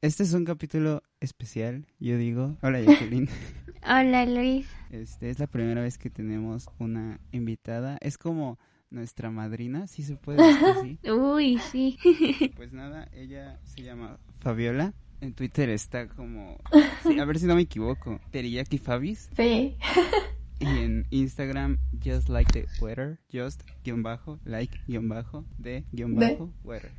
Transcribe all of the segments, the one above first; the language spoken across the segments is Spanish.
Este es un capítulo especial, yo digo. Hola, Jacqueline. Hola, Luis. Este es la primera vez que tenemos una invitada. Es como nuestra madrina, si se puede decir así. Uy, sí. Pues nada, ella se llama Fabiola. En Twitter está como, sí, a ver si no me equivoco, Teriyaki Fabis. Sí. Y en Instagram, just like the weather, just guion bajo, like guion bajo, de guion bajo, weather.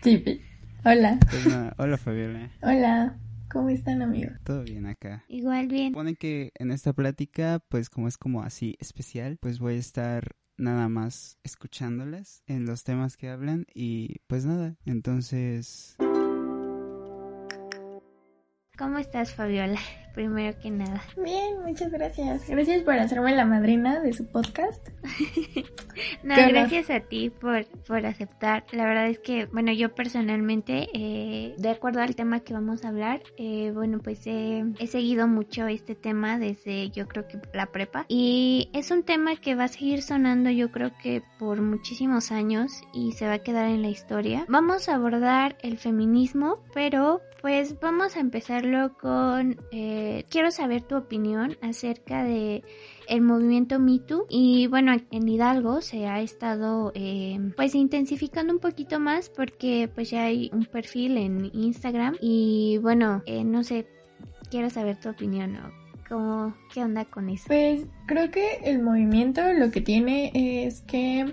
Tipi. Hola. Pues nada, hola Fabiola, Hola. ¿Cómo están, amigos? todo bien acá. Igual bien. Supone que en esta plática, pues como es como así especial, pues voy a estar nada más escuchándolas en los temas que hablan y pues nada, entonces... ¿Cómo estás, Fabiola? Primero que nada. Bien, muchas gracias. Gracias por hacerme la madrina de su podcast. No, gracias a ti por, por aceptar. La verdad es que, bueno, yo personalmente, eh, de acuerdo al tema que vamos a hablar, eh, bueno, pues eh, he seguido mucho este tema desde yo creo que la prepa. Y es un tema que va a seguir sonando yo creo que por muchísimos años y se va a quedar en la historia. Vamos a abordar el feminismo, pero pues vamos a empezarlo con... eh, quiero saber tu opinión acerca de el movimiento Me Too y bueno en Hidalgo se ha estado eh, pues intensificando un poquito más porque pues ya hay un perfil en Instagram y bueno eh, no sé quiero saber tu opinión ¿no? ¿Cómo, qué onda con eso Pues creo que el movimiento lo que tiene es que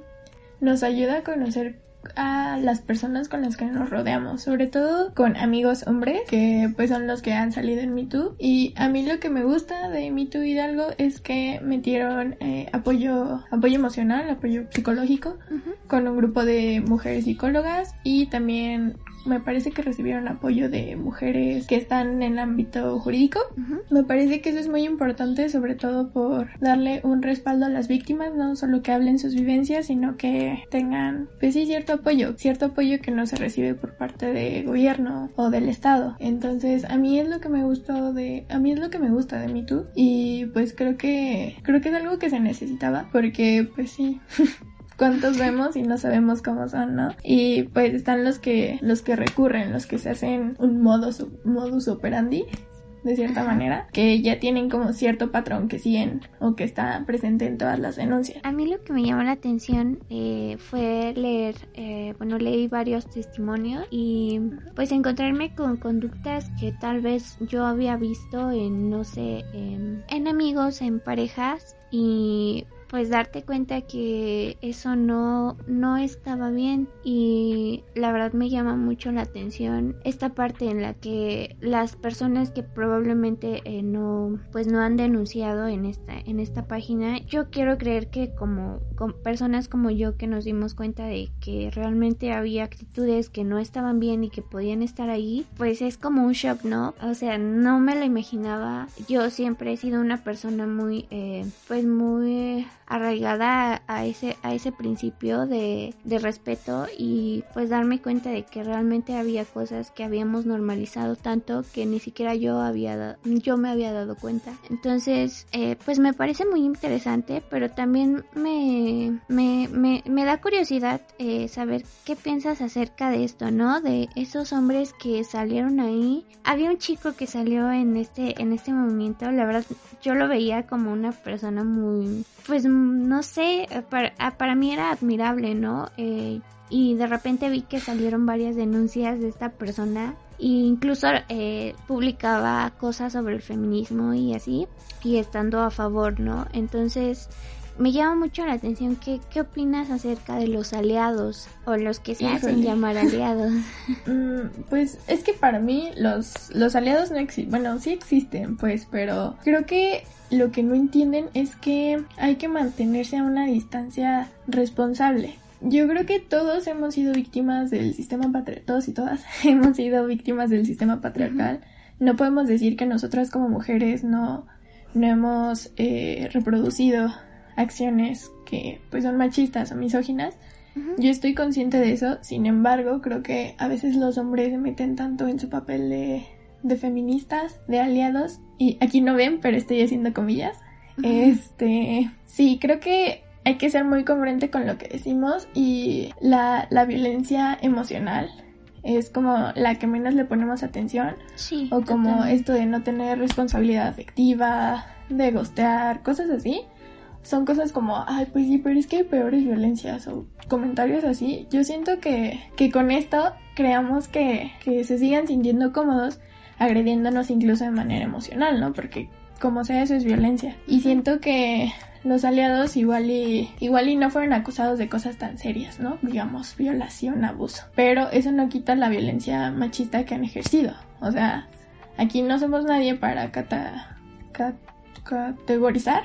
nos ayuda a conocer a las personas con las que nos rodeamos, sobre todo con amigos hombres, que pues son los que han salido en MeToo. Y a mí lo que me gusta de MeToo Hidalgo es que metieron eh, apoyo, apoyo emocional, apoyo psicológico, con un grupo de mujeres psicólogas y también me parece que recibieron apoyo de mujeres que están en el ámbito jurídico. Me parece que eso es muy importante, sobre todo por darle un respaldo a las víctimas, no solo que hablen sus vivencias, sino que tengan, pues sí, cierto apoyo, cierto apoyo que no se recibe por parte del gobierno o del Estado. Entonces, a mí es lo que me gustó de, a mí es lo que me gusta de Me Too y pues creo que, creo que es algo que se necesitaba, porque pues sí. cuántos vemos y no sabemos cómo son, ¿no? Y pues están los que los que recurren, los que se hacen un modus, modus operandi de cierta Ajá. manera, que ya tienen como cierto patrón que siguen o que está presente en todas las denuncias. A mí lo que me llamó la atención eh, fue leer, eh, bueno, leí varios testimonios y pues encontrarme con conductas que tal vez yo había visto en, no sé, en, en amigos, en parejas y pues darte cuenta que eso no, no estaba bien y la verdad me llama mucho la atención esta parte en la que las personas que probablemente eh, no pues no han denunciado en esta en esta página yo quiero creer que como, personas como yo que nos dimos cuenta de que realmente había actitudes que no estaban bien y que podían estar ahí pues es como un shock no o sea no me lo imaginaba. Yo siempre he sido una persona muy eh, pues muy arraigada a, ese a ese principio de, de respeto y pues darme cuenta de que realmente había cosas que habíamos normalizado tanto que ni siquiera yo había yo me había dado cuenta. Entonces eh, pues me parece muy interesante pero también me me, me, me da curiosidad eh, saber qué piensas acerca de esto no de esos hombres que salieron ahí. Había un chico que salió en este en este movimiento. La verdad yo lo veía como una persona muy pues no sé eh, para, ah, para mí era admirable no Eh, y de repente vi que salieron varias denuncias de esta persona e incluso eh, publicaba cosas sobre el feminismo y así y estando a favor no entonces me llama mucho la atención qué qué opinas acerca de los aliados o los que se hacen llamar aliados Mm, pues es que para mí los, los aliados no existen, bueno, sí existen, pues, pero creo que lo que no entienden es que hay que mantenerse a una distancia responsable. Yo creo que todos hemos sido víctimas del sistema patriarcal, todos y todas hemos sido víctimas del sistema patriarcal. No podemos decir que nosotras como mujeres no, no hemos eh, reproducido acciones que pues son machistas o misóginas. Yo estoy consciente de eso, sin embargo, creo que a veces los hombres se meten tanto en su papel de, de feministas, de aliados, y aquí no ven, pero estoy haciendo comillas. Este, sí, creo que hay que ser muy congruente con lo que decimos y la, la violencia emocional es como la que menos le ponemos atención. Sí. O como esto de no tener responsabilidad afectiva, de gostear, cosas así. Son cosas como, ay, pues sí, pero es que hay peores violencias o comentarios así. Yo siento que, que con esto creamos que, que se sigan sintiendo cómodos agrediéndonos incluso de manera emocional, ¿no? Porque como sea eso es violencia. Y siento que los aliados igual y, igual y no fueron acusados de cosas tan serias, ¿no? Digamos, violación, abuso. Pero eso no quita la violencia machista que han ejercido. O sea, aquí no somos nadie para cata, categorizar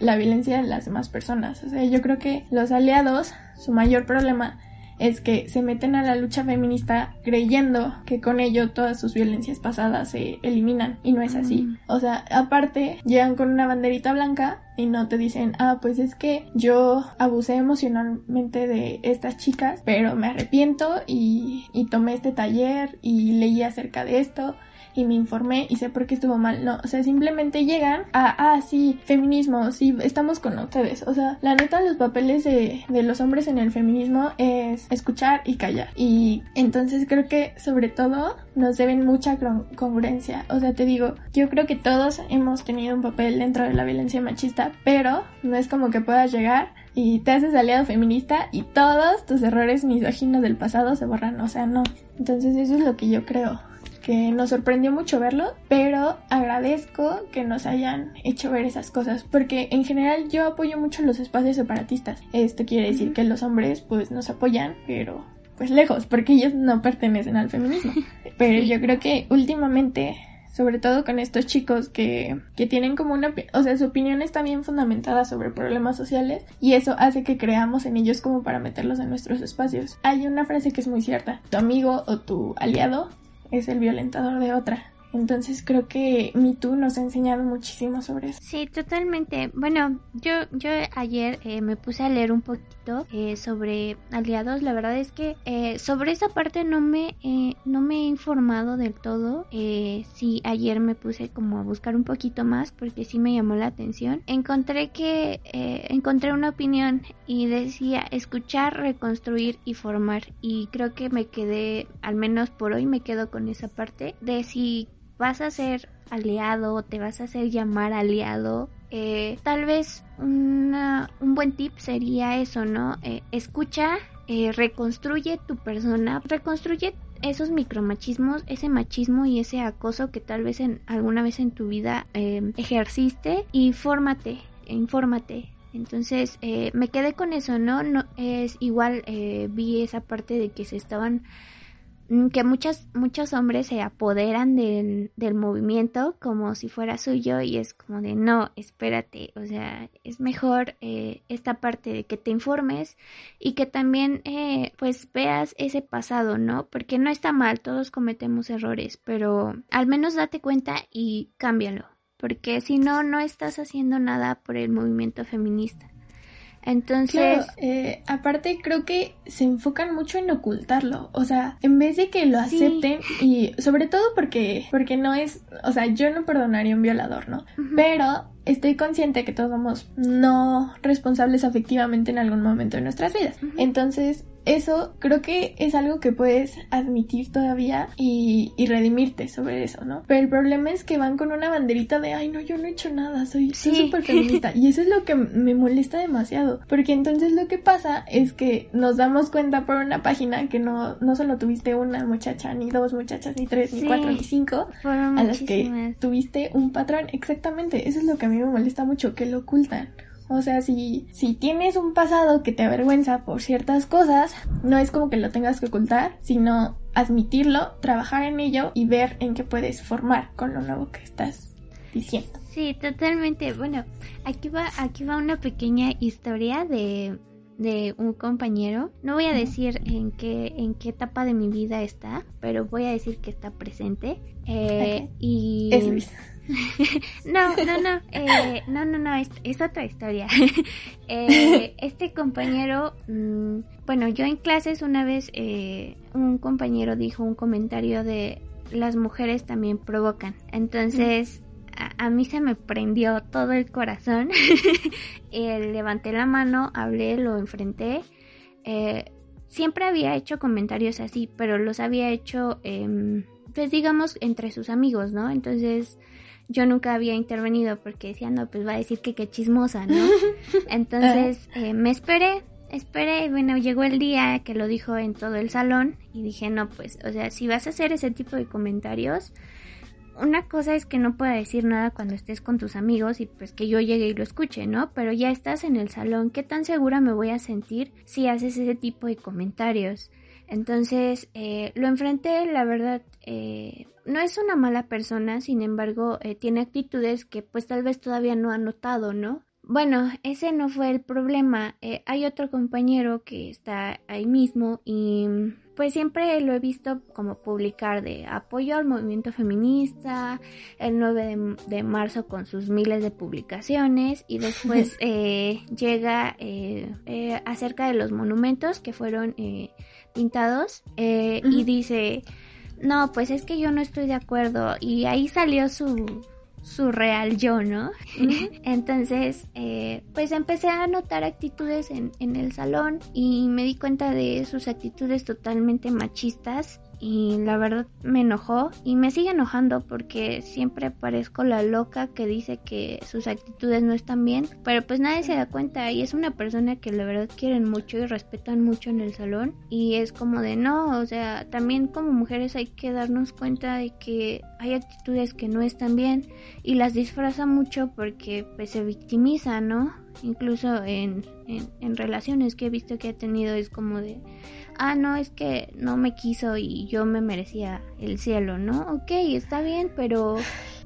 la violencia de las demás personas. O sea, yo creo que los aliados, su mayor problema es que se meten a la lucha feminista creyendo que con ello todas sus violencias pasadas se eliminan y no es así. Mm. O sea, aparte llegan con una banderita blanca y no te dicen, ah, pues es que yo abusé emocionalmente de estas chicas, pero me arrepiento y, y tomé este taller y leí acerca de esto y me informé y sé por qué estuvo mal. No, o sea, simplemente llegan a, ah, sí, feminismo, sí, estamos con ustedes. O sea, la neta, los papeles de, de los hombres en el feminismo es escuchar y callar. Y entonces creo que sobre todo nos deben mucha congruencia. O sea, te digo, yo creo que todos hemos tenido un papel dentro de la violencia machista, pero no es como que puedas llegar y te haces aliado feminista y todos tus errores misóginos del pasado se borran. O sea, no. Entonces eso es lo que yo creo que nos sorprendió mucho verlo, pero agradezco que nos hayan hecho ver esas cosas, porque en general yo apoyo mucho los espacios separatistas. Esto quiere decir que los hombres pues nos apoyan, pero pues lejos, porque ellos no pertenecen al feminismo. Pero yo creo que últimamente sobre todo con estos chicos que, que tienen como una, o sea, su opinión está bien fundamentada sobre problemas sociales y eso hace que creamos en ellos como para meterlos en nuestros espacios. Hay una frase que es muy cierta, tu amigo o tu aliado es el violentador de otra. Entonces creo que MeToo nos ha enseñado muchísimo sobre eso. Sí, totalmente. Bueno, yo, yo ayer eh, me puse a leer un poquito eh, sobre aliados. La verdad es que eh, sobre esa parte no me, no me he informado del todo. sí, ayer me puse como a buscar un poquito más porque sí me llamó la atención. Encontré que encontré una opinión y decía escuchar, reconstruir y formar. Y creo que me quedé, al menos por hoy me quedo con esa parte de si vas a ser aliado, te vas a hacer llamar aliado, eh, tal vez un buen tip sería eso, ¿no? Eh, escucha, eh, reconstruye tu persona, reconstruye esos micromachismos, ese machismo y ese acoso que tal vez en alguna vez en tu vida ejerciste y fórmate, infórmate. Entonces me quedé con eso, ¿no? no es igual vi esa parte de que se estaban que muchos, muchos hombres se apoderan del, del movimiento como si fuera suyo y es como de no, espérate, o sea, es mejor eh, esta parte de que te informes y que también eh, pues veas ese pasado, ¿no? Porque no está mal, todos cometemos errores, pero al menos date cuenta y cámbialo, porque si no, no estás haciendo nada por el movimiento feminista. Entonces, eh, aparte creo que se enfocan mucho en ocultarlo, o sea, en vez de que lo acepten y sobre todo porque porque no es, o sea, yo no perdonaría un violador, ¿no? Pero estoy consciente que todos somos no responsables afectivamente en algún momento de nuestras vidas. Entonces, eso creo que es algo que puedes admitir todavía y, redimirte sobre eso, ¿no? Pero el problema es que van con una banderita de, ay, no, yo no he hecho nada, soy súper feminista. y eso es lo que me molesta demasiado, porque entonces lo que pasa es que nos damos cuenta por una página que no, no solo tuviste una muchacha, ni dos muchachas, ni tres, ni cuatro, ni cinco, a las que tuviste un patrón. Exactamente, eso es lo que a mí me molesta mucho, que lo ocultan. O sea, si, si tienes un pasado que te avergüenza por ciertas cosas, no es como que lo tengas que ocultar, sino admitirlo, trabajar en ello y ver en qué puedes formar con lo nuevo que estás diciendo. Sí, totalmente. Bueno, aquí va, aquí va una pequeña historia de, de un compañero. No voy a decir en qué, en qué etapa de mi vida está, pero voy a decir que está presente. Eh, y no, no, no, eh, no, no, no, es, otra historia. Eh, este compañero, mm, bueno, yo en clases una vez eh, un compañero dijo un comentario de las mujeres también provocan. Entonces, a, mí se me prendió todo el corazón. levanté la mano, hablé, lo enfrenté. siempre había hecho comentarios así, pero los había hecho, eh, pues digamos, entre sus amigos, ¿no? Entonces yo nunca había intervenido porque decía, no, pues va a decir que qué chismosa, ¿no? Entonces eh, me esperé, esperé, y bueno, llegó el día que lo dijo en todo el salón y dije, no, pues, o sea, si vas a hacer ese tipo de comentarios, una cosa es que no pueda decir nada cuando estés con tus amigos y pues que yo llegue y lo escuche, ¿no? Pero ya estás en el salón, ¿qué tan segura me voy a sentir si haces ese tipo de comentarios? Entonces, eh, lo enfrenté, la verdad, eh, no es una mala persona, sin embargo, eh, tiene actitudes que pues tal vez todavía no ha notado, ¿no? Bueno, ese no fue el problema. hay otro compañero que está ahí mismo y pues siempre lo he visto como publicar de apoyo al movimiento feminista, el 9 de, marzo con sus miles de publicaciones y después eh, llega eh, eh, acerca de los monumentos que fueron pintados y dice, no, pues es que yo no estoy de acuerdo y ahí salió su, su real yo, ¿no? Entonces, eh, pues empecé a notar actitudes en, en el salón y me di cuenta de sus actitudes totalmente machistas y la verdad me enojó y me sigue enojando porque siempre parezco la loca que dice que sus actitudes no están bien, pero pues nadie se da cuenta y es una persona que la verdad quieren mucho y respetan mucho en el salón y es como de no, o sea, también como mujeres hay que darnos cuenta de que hay actitudes que no están bien y las disfraza mucho porque pues se victimiza, ¿no? Incluso en, en, en relaciones que he visto que ha tenido es como de ah, no, es que no me quiso y yo me merecía el cielo, ¿no? Ok, está bien, pero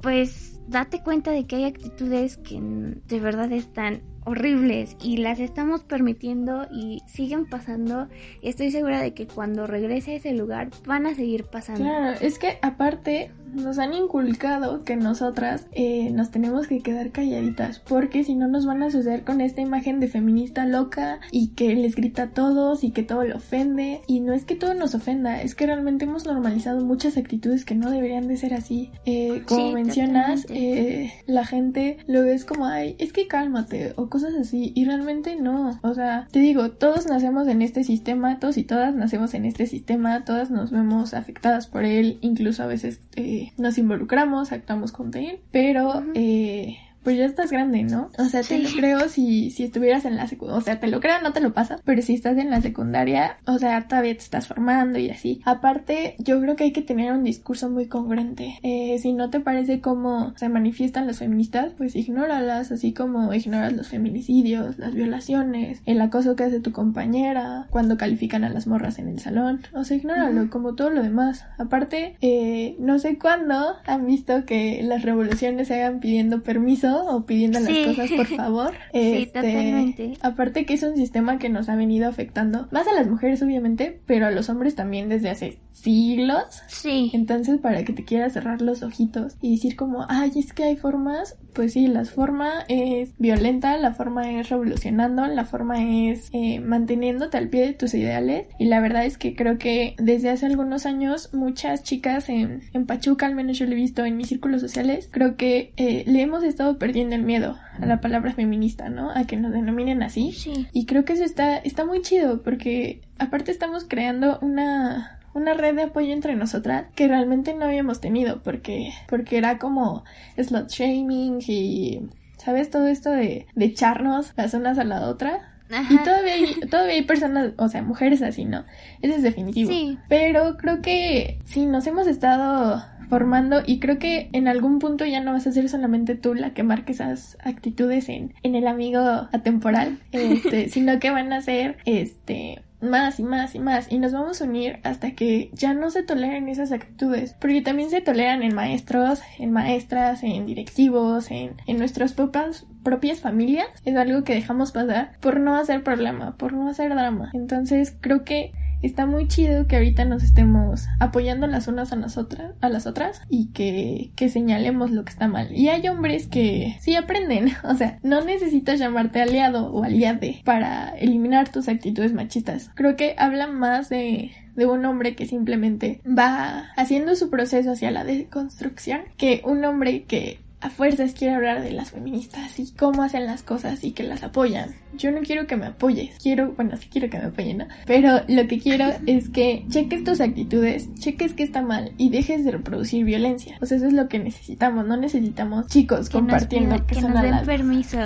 pues date cuenta de que hay actitudes que de verdad están horribles y las estamos permitiendo y siguen pasando. Estoy segura de que cuando regrese a ese lugar van a seguir pasando. Claro, es que aparte nos han inculcado que nosotras eh, nos tenemos que quedar calladitas porque si no nos van a suceder con esta imagen de feminista loca y que les grita a todos y que todo le ofende y no es que todo nos ofenda es que realmente hemos normalizado muchas actitudes que no deberían de ser así eh, como mencionas eh, la gente lo ves como ay es que cálmate o cosas así y realmente no. O sea te digo todos nacemos en este sistema todos y todas nacemos en este sistema todas nos vemos afectadas por él incluso a veces eh, nos involucramos, actuamos con él, pero eh, pues ya estás grande, ¿no? O sea, te lo creo si, si estuvieras en la secundaria, o sea, te lo creo, no te lo pasa, pero si estás en la secundaria, o sea, todavía te estás formando y así. Aparte, yo creo que hay que tener un discurso muy congruente. Eh, si no te parece cómo se manifiestan las feministas, pues ignóralas, así como ignoras los feminicidios, las violaciones, el acoso que hace tu compañera, cuando califican a las morras en el salón, o sea, ignóralo, como todo lo demás. Aparte, eh, no sé cuándo han visto que las revoluciones se hagan pidiendo permiso o pidiendo las cosas por favor. sí, este, totalmente. Aparte que es un sistema que nos ha venido afectando más a las mujeres obviamente, pero a los hombres también desde hace siglos. Sí. Entonces para que te quieras cerrar los ojitos y decir como, ay, es que hay formas, pues sí, la forma es violenta, la forma es revolucionando, la forma es eh, manteniéndote al pie de tus ideales y la verdad es que creo que desde hace algunos años muchas chicas en, en Pachuca, al menos yo lo he visto en mis círculos sociales, creo que eh, le hemos estado perdiendo el miedo a la palabra feminista, ¿no? A que nos denominen así. Sí. Y creo que eso está, está muy chido porque aparte estamos creando una, una red de apoyo entre nosotras que realmente no habíamos tenido porque, porque era como slot shaming y, ¿sabes? Todo esto de, de echarnos las unas a la otra. Y todavía hay, todavía hay personas, o sea, mujeres así, ¿no? Eso es definitivo. Sí. Pero creo que sí, nos hemos estado formando y creo que en algún punto ya no vas a ser solamente tú la que marque esas actitudes en, en el amigo atemporal, este, sino que van a ser este más y más y más y nos vamos a unir hasta que ya no se toleren esas actitudes porque también se toleran en maestros, en maestras, en directivos, en, en nuestras propias, propias familias. Es algo que dejamos pasar por no hacer problema, por no hacer drama. Entonces creo que está muy chido que ahorita nos estemos apoyando las unas a las otras, a las otras y que, que señalemos lo que está mal. Y hay hombres que sí aprenden, o sea, no necesitas llamarte aliado o aliade para eliminar tus actitudes machistas. Creo que habla más de de un hombre que simplemente va haciendo su proceso hacia la deconstrucción que un hombre que a fuerzas quiere hablar de las feministas y cómo hacen las cosas y que las apoyan. Yo no quiero que me apoyes, quiero, bueno, sí quiero que me apoyen, ¿no? Pero lo que quiero es que cheques tus actitudes, cheques que está mal y dejes de reproducir violencia. O sea, eso es lo que necesitamos, no necesitamos chicos compartiendo que, son nos den permiso.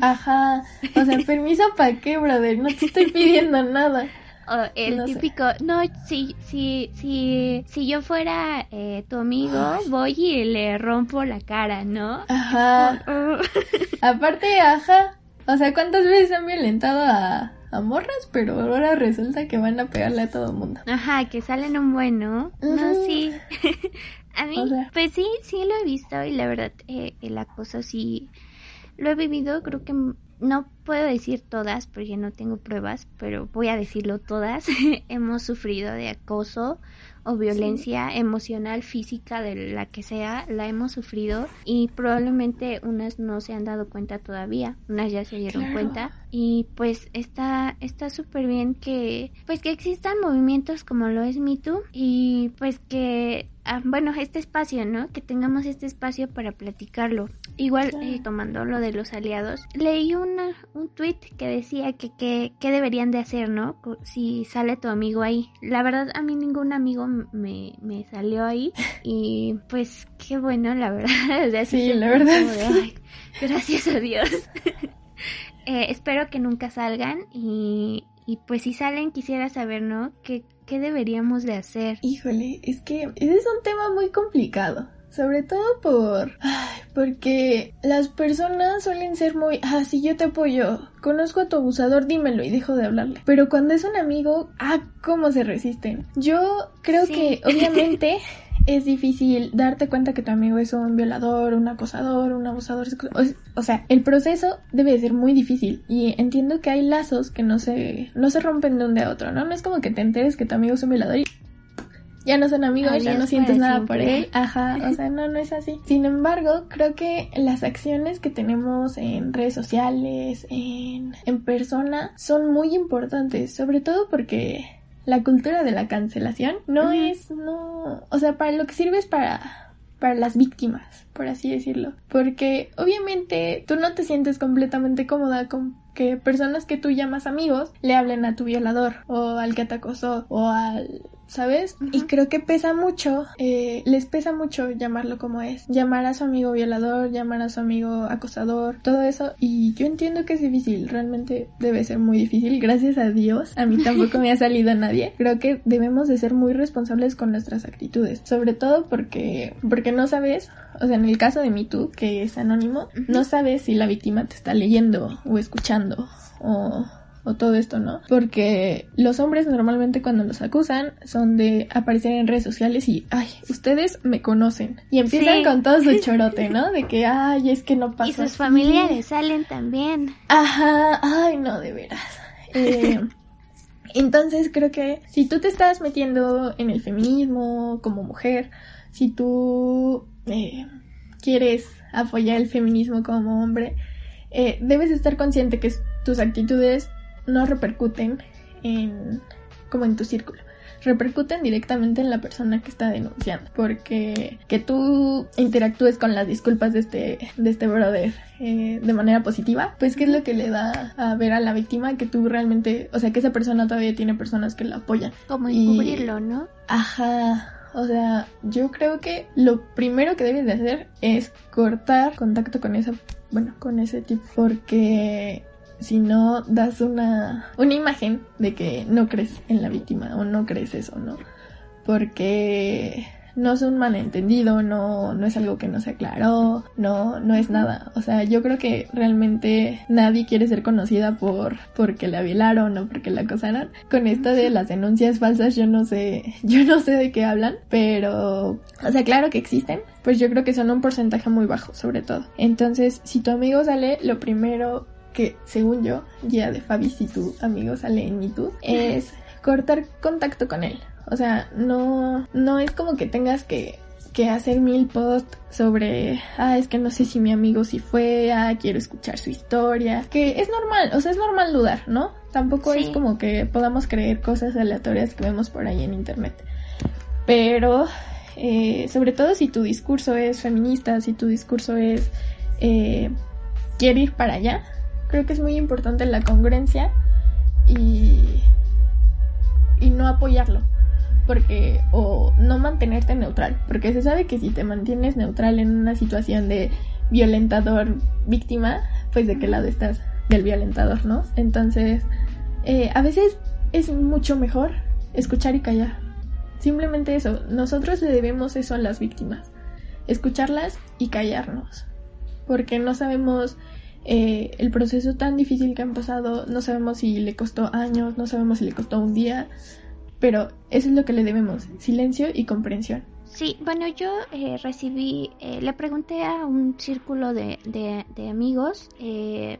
Ajá, o sea, permiso para qué, brother, no te estoy pidiendo nada el típico, no, si, si, si, si yo fuera eh, tu amigo, voy y le rompo la cara, ¿no? Ajá. Aparte, ajá. O sea, ¿cuántas veces han violentado a, a morras? Pero ahora resulta que van a pegarle a todo el mundo. Ajá, que salen un buen, ¿no? No, sí. a mí, pues sí, sí lo he visto y la verdad, eh, el acoso sí lo he vivido, creo que no puedo decir todas porque no tengo pruebas, pero voy a decirlo todas. Hemos sufrido de acoso o violencia emocional, física, de la que sea, la hemos sufrido y probablemente unas no se han dado cuenta todavía, unas ya se dieron cuenta. Y pues está está súper bien que pues que existan movimientos como lo es Me y pues que ah, bueno este espacio no que tengamos este espacio para platicarlo igual eh, tomando lo de los aliados leí una, un tweet que decía que, que, que deberían de hacer no si sale tu amigo ahí la verdad a mí ningún amigo me, me salió ahí y pues qué bueno la verdad sí la verdad gracias a Dios Eh, espero que nunca salgan y, y, pues si salen quisiera saber, ¿no? ¿Qué, ¿Qué deberíamos de hacer? Híjole, es que ese es un tema muy complicado. Sobre todo por... Ay, porque las personas suelen ser muy... Ah, si yo te apoyo. Conozco a tu abusador, dímelo y dejo de hablarle. Pero cuando es un amigo, ah, cómo se resisten. Yo creo que obviamente es difícil darte cuenta que tu amigo es un violador, un acosador, un abusador. O, sea, el proceso debe de ser muy difícil y entiendo que hay lazos que no se, no se rompen de un día a otro, ¿no? No es como que te enteres que tu amigo es un violador y ya no son amigos, ya no sientes nada por él. Ajá, o sea, no, no es así. Sin embargo, creo que las acciones que tenemos en redes sociales, en, en persona, son muy importantes, sobre todo porque la cultura de la cancelación no es, no, o sea, para lo que sirve es para, para las víctimas, por así decirlo. Porque obviamente tú no te sientes completamente cómoda con que personas que tú llamas amigos le hablen a tu violador o al que te acosó o al ¿sabes? Y creo que pesa mucho, eh, les pesa mucho llamarlo como es, llamar a su amigo violador, llamar a su amigo acosador, todo eso. Y yo entiendo que es difícil, realmente debe ser muy difícil, gracias a Dios, a mí tampoco me ha salido nadie. Creo que debemos de ser muy responsables con nuestras actitudes, sobre todo porque, porque no sabes, o sea, en el caso de MeToo, que es anónimo, no sabes si la víctima te está leyendo o escuchando o o todo esto, ¿no? Porque los hombres normalmente cuando los acusan son de aparecer en redes sociales y, ay, ustedes me conocen. Y empiezan con todo su chorote, ¿no? De que, ay, es que no pasa. Y sus familiares salen también. Ajá, ay, no, de veras. Eh, entonces creo que si tú te estás metiendo en el feminismo como mujer, si tú eh, quieres apoyar el feminismo como hombre, eh, debes estar consciente que tus actitudes no repercuten en como en tu círculo. Repercuten directamente en la persona que está denunciando porque que tú interactúes con las disculpas de este de este brother eh, de manera positiva pues qué es lo que le da a ver a la víctima que tú realmente o sea que esa persona todavía tiene personas que la apoyan. Como encubrirlo no ajá o sea, yo creo que lo primero que debes de hacer es cortar contacto con esa, bueno, con ese tipo, porque si no das una, una imagen de que no crees en la víctima o no crees eso, ¿no? Porque no es un malentendido, no, no es algo que no se aclaró, no, no es nada. O sea, yo creo que realmente nadie quiere ser conocida por porque la violaron o porque la acosaron. Con esto de las denuncias falsas, yo no sé, yo no sé de qué hablan, pero, o sea, claro que existen, pues yo creo que son un porcentaje muy bajo, sobre todo. Entonces, si tu amigo sale, lo primero que según yo, guía de Fabi, si tu amigo sale en YouTube, es cortar contacto con él. O sea, no, no es como que tengas que, que hacer mil posts sobre, ah, es que no sé si mi amigo sí fue, ah, quiero escuchar su historia. Que es normal, o sea, es normal dudar, ¿no? Tampoco es como que podamos creer cosas aleatorias que vemos por ahí en internet. Pero eh, sobre todo si tu discurso es feminista, si tu discurso es eh, quiere ir para allá, creo que es muy importante la congruencia y, y no apoyarlo porque o no mantenerte neutral, porque se sabe que si te mantienes neutral en una situación de violentador víctima, pues de qué lado estás del violentador, ¿no? Entonces, eh, a veces es mucho mejor escuchar y callar. Simplemente eso, nosotros le debemos eso a las víctimas, escucharlas y callarnos, porque no sabemos eh, el proceso tan difícil que han pasado, no sabemos si le costó años, no sabemos si le costó un día, pero eso es lo que le debemos, silencio y comprensión. Sí, bueno, yo eh, recibí, eh, le pregunté a un círculo de, de, amigos eh,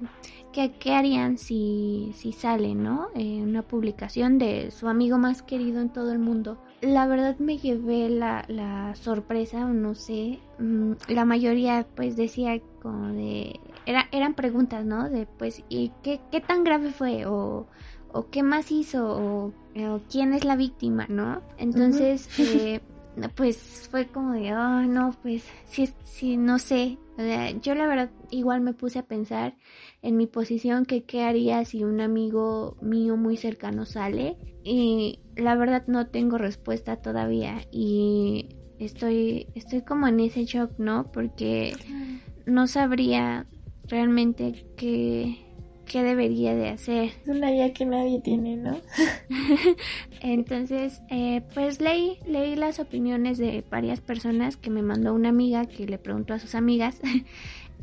que, qué harían si, si sale, ¿no? una publicación de su amigo más querido en todo el mundo. La verdad me llevé la, la sorpresa, no sé, mm, la mayoría pues decía como de, era, eran preguntas, ¿no? De pues, ¿y qué, qué tan grave fue? O o qué más hizo o, quién es la víctima, ¿no? Entonces, eh, pues fue como de, oh, no, pues sí, sí, no sé. yo la verdad igual me puse a pensar en mi posición que qué haría si un amigo mío muy cercano sale y la verdad no tengo respuesta todavía y estoy estoy como en ese shock, ¿no? Porque no sabría realmente qué qué debería de hacer. Es una idea que nadie tiene, ¿no? Entonces, eh, pues leí, leí las opiniones de varias personas que me mandó una amiga que le preguntó a sus amigas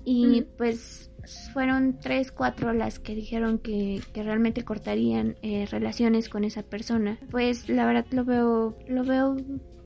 y pues fueron tres, cuatro las que dijeron que, que realmente cortarían eh, relaciones con esa persona. Pues la verdad lo veo, lo veo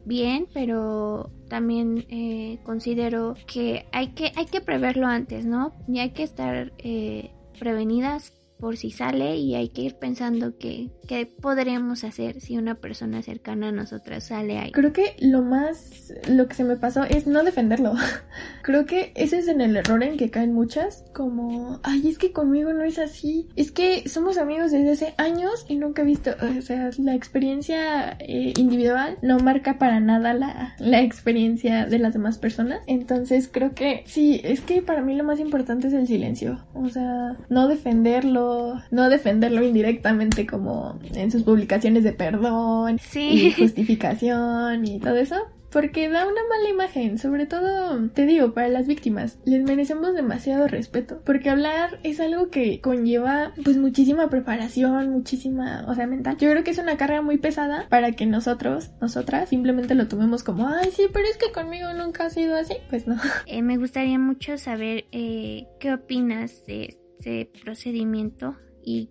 bien, pero también eh, considero que hay que hay que preverlo antes, ¿no? Y hay que estar eh, prevenidas por si sale y hay que ir pensando que, qué podremos hacer si una persona cercana a nosotras sale ahí. Creo que lo más, lo que se me pasó es no defenderlo. Creo que ese es en el error en que caen muchas, como, ay, es que conmigo no es así, es que somos amigos desde hace años y nunca he visto, o sea, la experiencia eh, individual no marca para nada la, la experiencia de las demás personas. Entonces creo que sí, es que para mí lo más importante es el silencio, o sea, no defenderlo no defenderlo indirectamente como en sus publicaciones de perdón y justificación y todo eso. Porque da una mala imagen, sobre todo, te digo, para las víctimas. Les merecemos demasiado respeto. Porque hablar es algo que conlleva pues muchísima preparación, muchísima, o sea, mental. Yo creo que es una carga muy pesada para que nosotros, nosotras, simplemente lo tomemos como, ay, sí, pero es que conmigo nunca ha sido así. Pues no. Eh, me gustaría mucho saber eh, qué opinas de este procedimiento y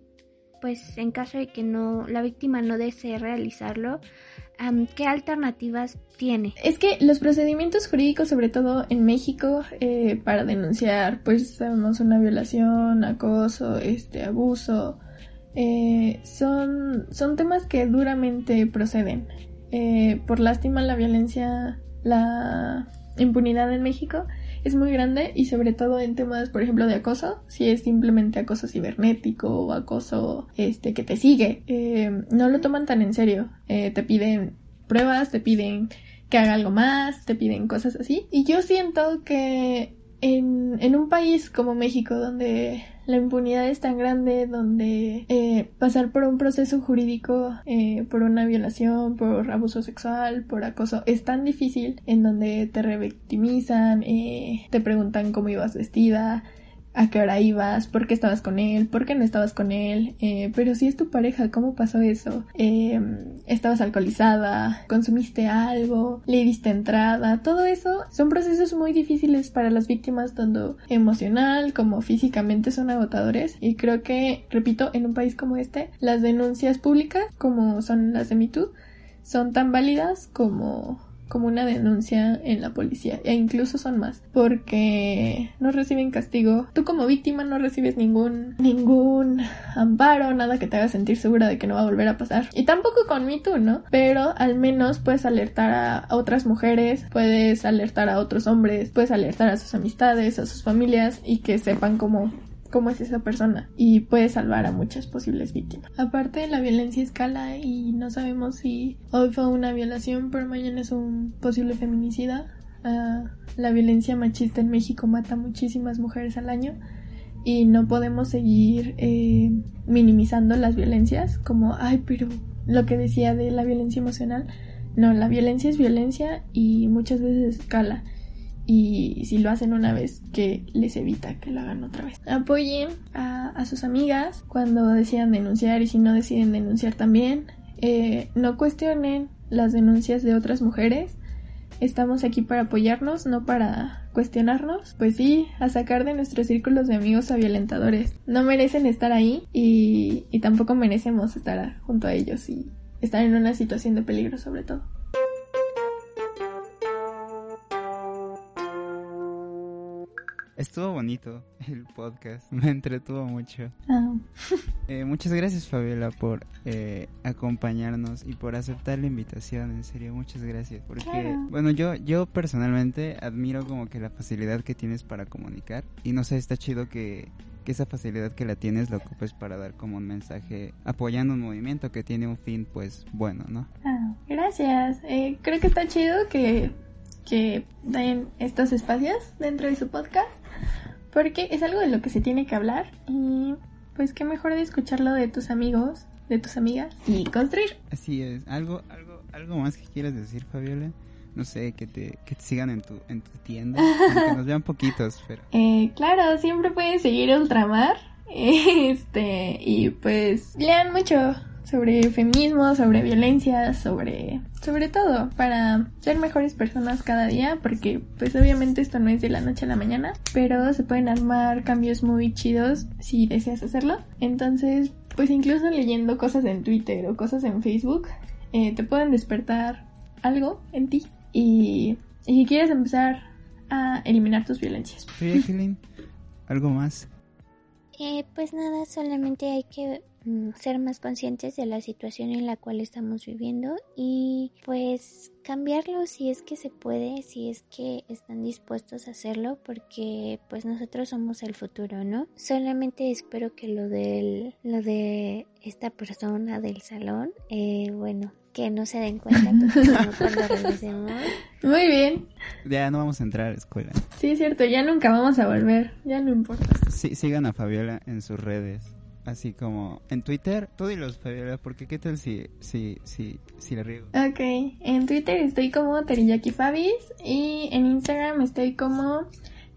pues en caso de que no la víctima no desee realizarlo, ¿qué alternativas tiene? Es que los procedimientos jurídicos, sobre todo en México, eh, para denunciar, pues sabemos una violación, acoso, este abuso, eh, son, son temas que duramente proceden. Eh, por lástima la violencia, la impunidad en México es muy grande y sobre todo en temas, por ejemplo, de acoso, si es simplemente acoso cibernético o acoso este que te sigue, eh, no lo toman tan en serio. Eh, te piden pruebas, te piden que haga algo más, te piden cosas así. Y yo siento que en, en un país como México, donde la impunidad es tan grande, donde eh, pasar por un proceso jurídico, eh, por una violación, por abuso sexual, por acoso, es tan difícil, en donde te revictimizan, eh, te preguntan cómo ibas vestida, a qué hora ibas, por qué estabas con él, por qué no estabas con él, eh, pero si es tu pareja, ¿cómo pasó eso? Eh, ¿Estabas alcoholizada? ¿Consumiste algo? ¿Le diste entrada? Todo eso son procesos muy difíciles para las víctimas, tanto emocional como físicamente son agotadores y creo que, repito, en un país como este, las denuncias públicas, como son las de MeToo, son tan válidas como como una denuncia en la policía e incluso son más porque no reciben castigo. Tú como víctima no recibes ningún ningún amparo, nada que te haga sentir segura de que no va a volver a pasar. Y tampoco con mí tú, ¿no? Pero al menos puedes alertar a otras mujeres, puedes alertar a otros hombres, puedes alertar a sus amistades, a sus familias y que sepan cómo cómo es esa persona y puede salvar a muchas posibles víctimas. Aparte, la violencia escala y no sabemos si hoy fue una violación, pero mañana es un posible feminicida. Ah, la violencia machista en México mata muchísimas mujeres al año y no podemos seguir eh, minimizando las violencias como, ay, pero lo que decía de la violencia emocional. No, la violencia es violencia y muchas veces escala y si lo hacen una vez, que les evita que lo hagan otra vez. Apoyen a, sus amigas cuando decidan denunciar y si no deciden denunciar también. Eh, no cuestionen las denuncias de otras mujeres. Estamos aquí para apoyarnos, no para cuestionarnos. Pues sí, a sacar de nuestros círculos de amigos a violentadores. No merecen estar ahí y, y tampoco merecemos estar junto a ellos y estar en una situación de peligro sobre todo. Estuvo bonito el podcast, me entretuvo mucho. Ah. Eh, muchas gracias Fabiola por eh, acompañarnos y por aceptar la invitación, en serio, muchas gracias. Porque, bueno, yo, yo personalmente admiro como que la facilidad que tienes para comunicar y no sé, está chido que, que esa facilidad que la tienes la ocupes para dar como un mensaje apoyando un movimiento que tiene un fin pues bueno, ¿no? Ah, gracias. Eh, creo que está chido que que den estos espacios dentro de su podcast porque es algo de lo que se tiene que hablar y pues qué mejor de escucharlo de tus amigos, de tus amigas y construir. Así es. ¿Algo, algo, algo más que quieras decir, Fabiola? No sé, que te, que te sigan en tu, en tu tienda, que nos vean poquitos, pero... Eh, claro, siempre pueden seguir Ultramar, este, y pues lean mucho, sobre feminismo, sobre violencia, sobre sobre todo para ser mejores personas cada día, porque pues obviamente esto no es de la noche a la mañana, pero se pueden armar cambios muy chidos si deseas hacerlo. Entonces, pues incluso leyendo cosas en Twitter o cosas en Facebook, eh, te pueden despertar algo en ti y, y quieres empezar a eliminar tus violencias. ¿algo más? Eh, pues nada, solamente hay que Mm, ser más conscientes de la situación en la cual estamos viviendo y pues cambiarlo si es que se puede, si es que están dispuestos a hacerlo porque pues nosotros somos el futuro, ¿no? Solamente espero que lo del lo de esta persona del salón, eh, bueno, que no se den cuenta cuando regresemos. Muy bien. Ya no vamos a entrar a la escuela. Sí, es cierto, ya nunca vamos a volver, ya no importa. Sí, sigan a Fabiola en sus redes así como en Twitter, tú y los Fabiola, porque qué tal si, si, si, si le riego. Ok, en Twitter estoy como Teriyaki Fabis y en Instagram estoy como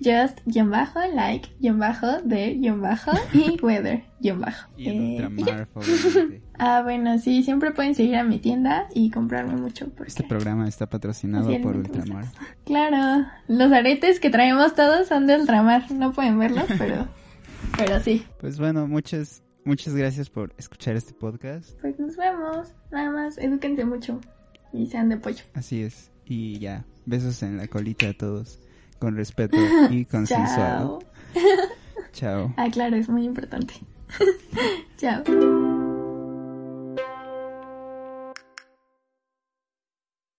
just guion bajo, like guion bajo, de guion bajo y weather guion bajo. Y eh, Ah, bueno, sí, siempre pueden seguir a mi tienda y comprarme mucho. Porque... Este programa está patrocinado por Ultramar. Claro, los aretes que traemos todos son de Ultramar, no pueden verlos, pero... Pero sí. Pues bueno, muchas, muchas gracias por escuchar este podcast. Pues nos vemos. Nada más, edúquense mucho y sean de pollo. Así es. Y ya, besos en la colita a todos. Con respeto y consensuado. Chao. Chao. Ah, claro, es muy importante. Chao.